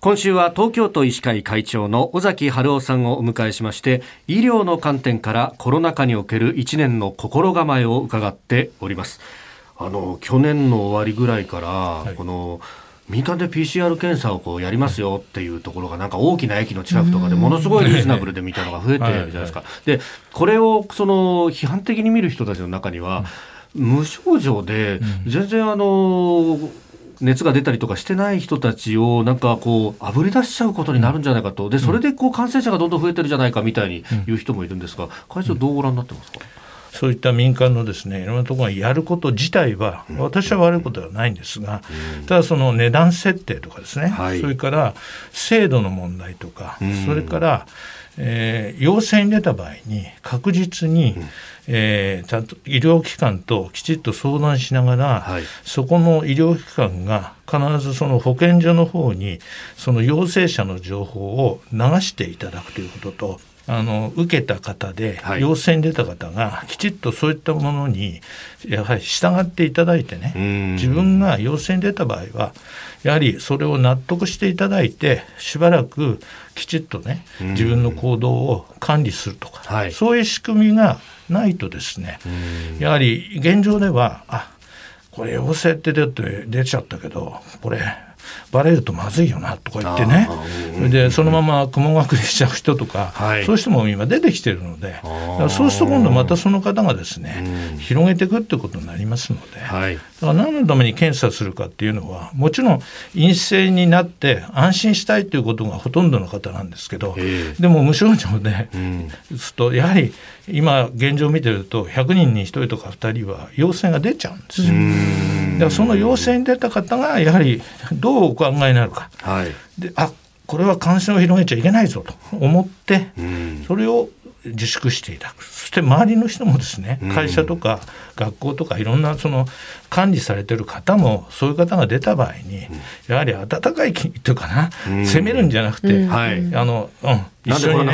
今週は東京都医師会会長の尾崎春夫さんをお迎えしまして医療の観点からコロナ禍における1年の心構えを伺っております。あの去年の終わりぐらいから、はい、この民間で PCR 検査をこうやりますよっていうところがなんか大きな駅の近くとかでものすごいリーズナブルでみたいなのが増えてるじゃないですか。でこれをその批判的に見る人たちの中には、無症状で全然あの熱が出たりとかしてない人たちをなんかこうあぶり出しちゃうことになるんじゃないかと。でそれでこう感染者がどんどん増えてるじゃないかみたいに言う人もいるんですが会長どうご覧になってますか、そういった民間のですねいろんなところがやること自体は、私は悪いことではないんですが、ただその値段設定とかですね、はい、それから制度の問題とか、それから、えー、陽性に出た場合に確実に、えー、ちゃんと医療機関ときちっと相談しながら、はい、そこの医療機関が必ずその保健所の方にその陽性者の情報を流していただくということとあの受けた方で、陽性に出た方がきちっとそういったものにやはり従っていただいてね自分が陽性に出た場合はやはりそれを納得していただいてしばらくきちっとね自分の行動を管理するとか、はい、そういう仕組みがないとですねやはり現状ではあこれ陽性って出て出ちゃったけどこれバレるとまずいよなとか言ってね、でそのまま雲隠れしちゃう人とか、はい、そういう人も今出てきてるので、そうすると今度またその方がですね、広げていくってことになりますので、はい、だから何のために検査するかっていうのは、もちろん陰性になって安心したいということがほとんどの方なんですけど、でも無症状で、うん、するとやはり今現状を見てると100人に1人とか2人は陽性が出ちゃうんですよ。だからその陽性に出た方がやはりどうお考えになるか、はい、であこれは感染を広げちゃいけないぞと思ってそれを自粛していた。だくそして周りの人もですね会社とか学校とかいろんなその管理されてる方もそういう方が出た場合にやはり温かいというかな責めるんじゃなくて、はい、あのうん、一緒にね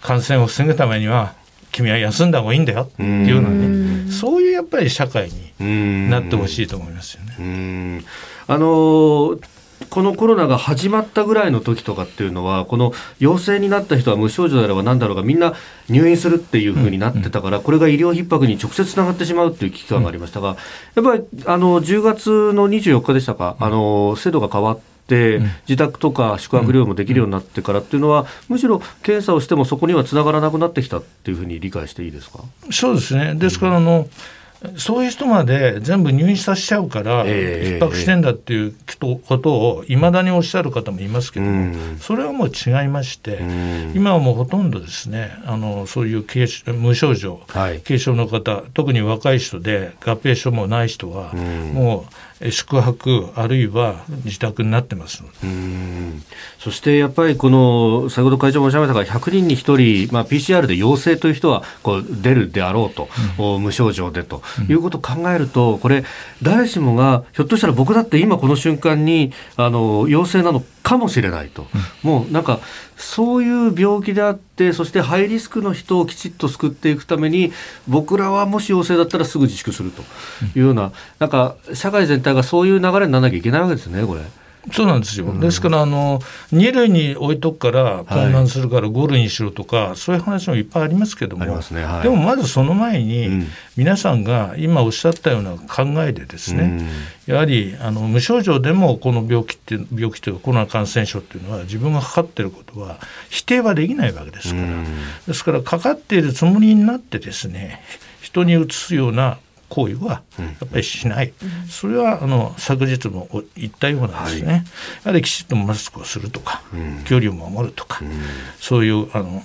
感染を防ぐためには君は休んだ方がいいんだよっていうようなねそういうやっぱり社会になってほしいと思いますよね。あのーこのコロナが始まったぐらいの時とかっていうのはこの陽性になった人は無症状であれば何だろうがみんな入院するっていうふうになってたから、これが医療逼迫に直接つながってしまうっていう危機感がありましたが、やっぱりあの10月の24日でしたか、あの制度が変わって、自宅とか宿泊療養もできるようになってからっていうのは、むしろ検査をしてもそこにはつながらなくなってきたっていうふうに理解していいですか？そうですね。ですからあの、うんそういう人まで全部入院させちゃうから、逼迫してんだっていうことをいまだにおっしゃる方もいますけども、それはもう違いまして、今はもうほとんどですねあのそういう軽無症状、はい、軽症の方特に若い人で合併症もない人は、もう宿泊あるいは自宅になってますそしてやっぱりこの先ほど会長もおっしゃいましたが100人に1人、まあ、PCR で陽性という人はこう出るであろうと、うん、無症状でということを考えるとこれ誰しもがひょっとしたら僕だって今この瞬間にあの陽性なのかもしれないと、うん、もうなんかそういう病気であってそしてハイリスクの人をきちっと救っていくために僕らはもし陽性だったらすぐ自粛するというような、うん、なんか社会全体がそういう流れにならなきゃいけないわけですねこれ。そうなんですよ、うん、ですからあの2類に置いとくから混乱するから5類にしろとか、はい、そういう話もいっぱいありますけども、ね。はい、でもまずその前に、うん、皆さんが今おっしゃったような考えでですね、うん、やはりあの無症状でもこの病気って病気というかコロナ感染症っていうのは自分がかかっていることは否定はできないわけですから、ですからかかっているつもりになってですね人にうつすような行為はやっぱりしない、うん、それはあの昨日も言ったようなですね、はい、やはりきちっとマスクをするとか、うん、距離を守るとか、うん、そういうあの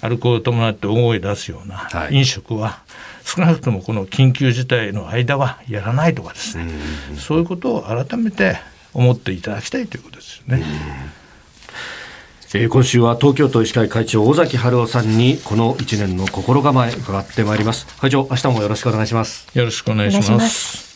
アルコールを伴って大声出すような飲食は、少なくともこの緊急事態の間はやらないとかですね、そういうことを改めて思っていただきたいということですよね。えー、今週は東京都医師会会長尾崎春夫さんにこの1年の心構え伺ってまいります。会長明日もよろしくお願いします。よろしくお願いします。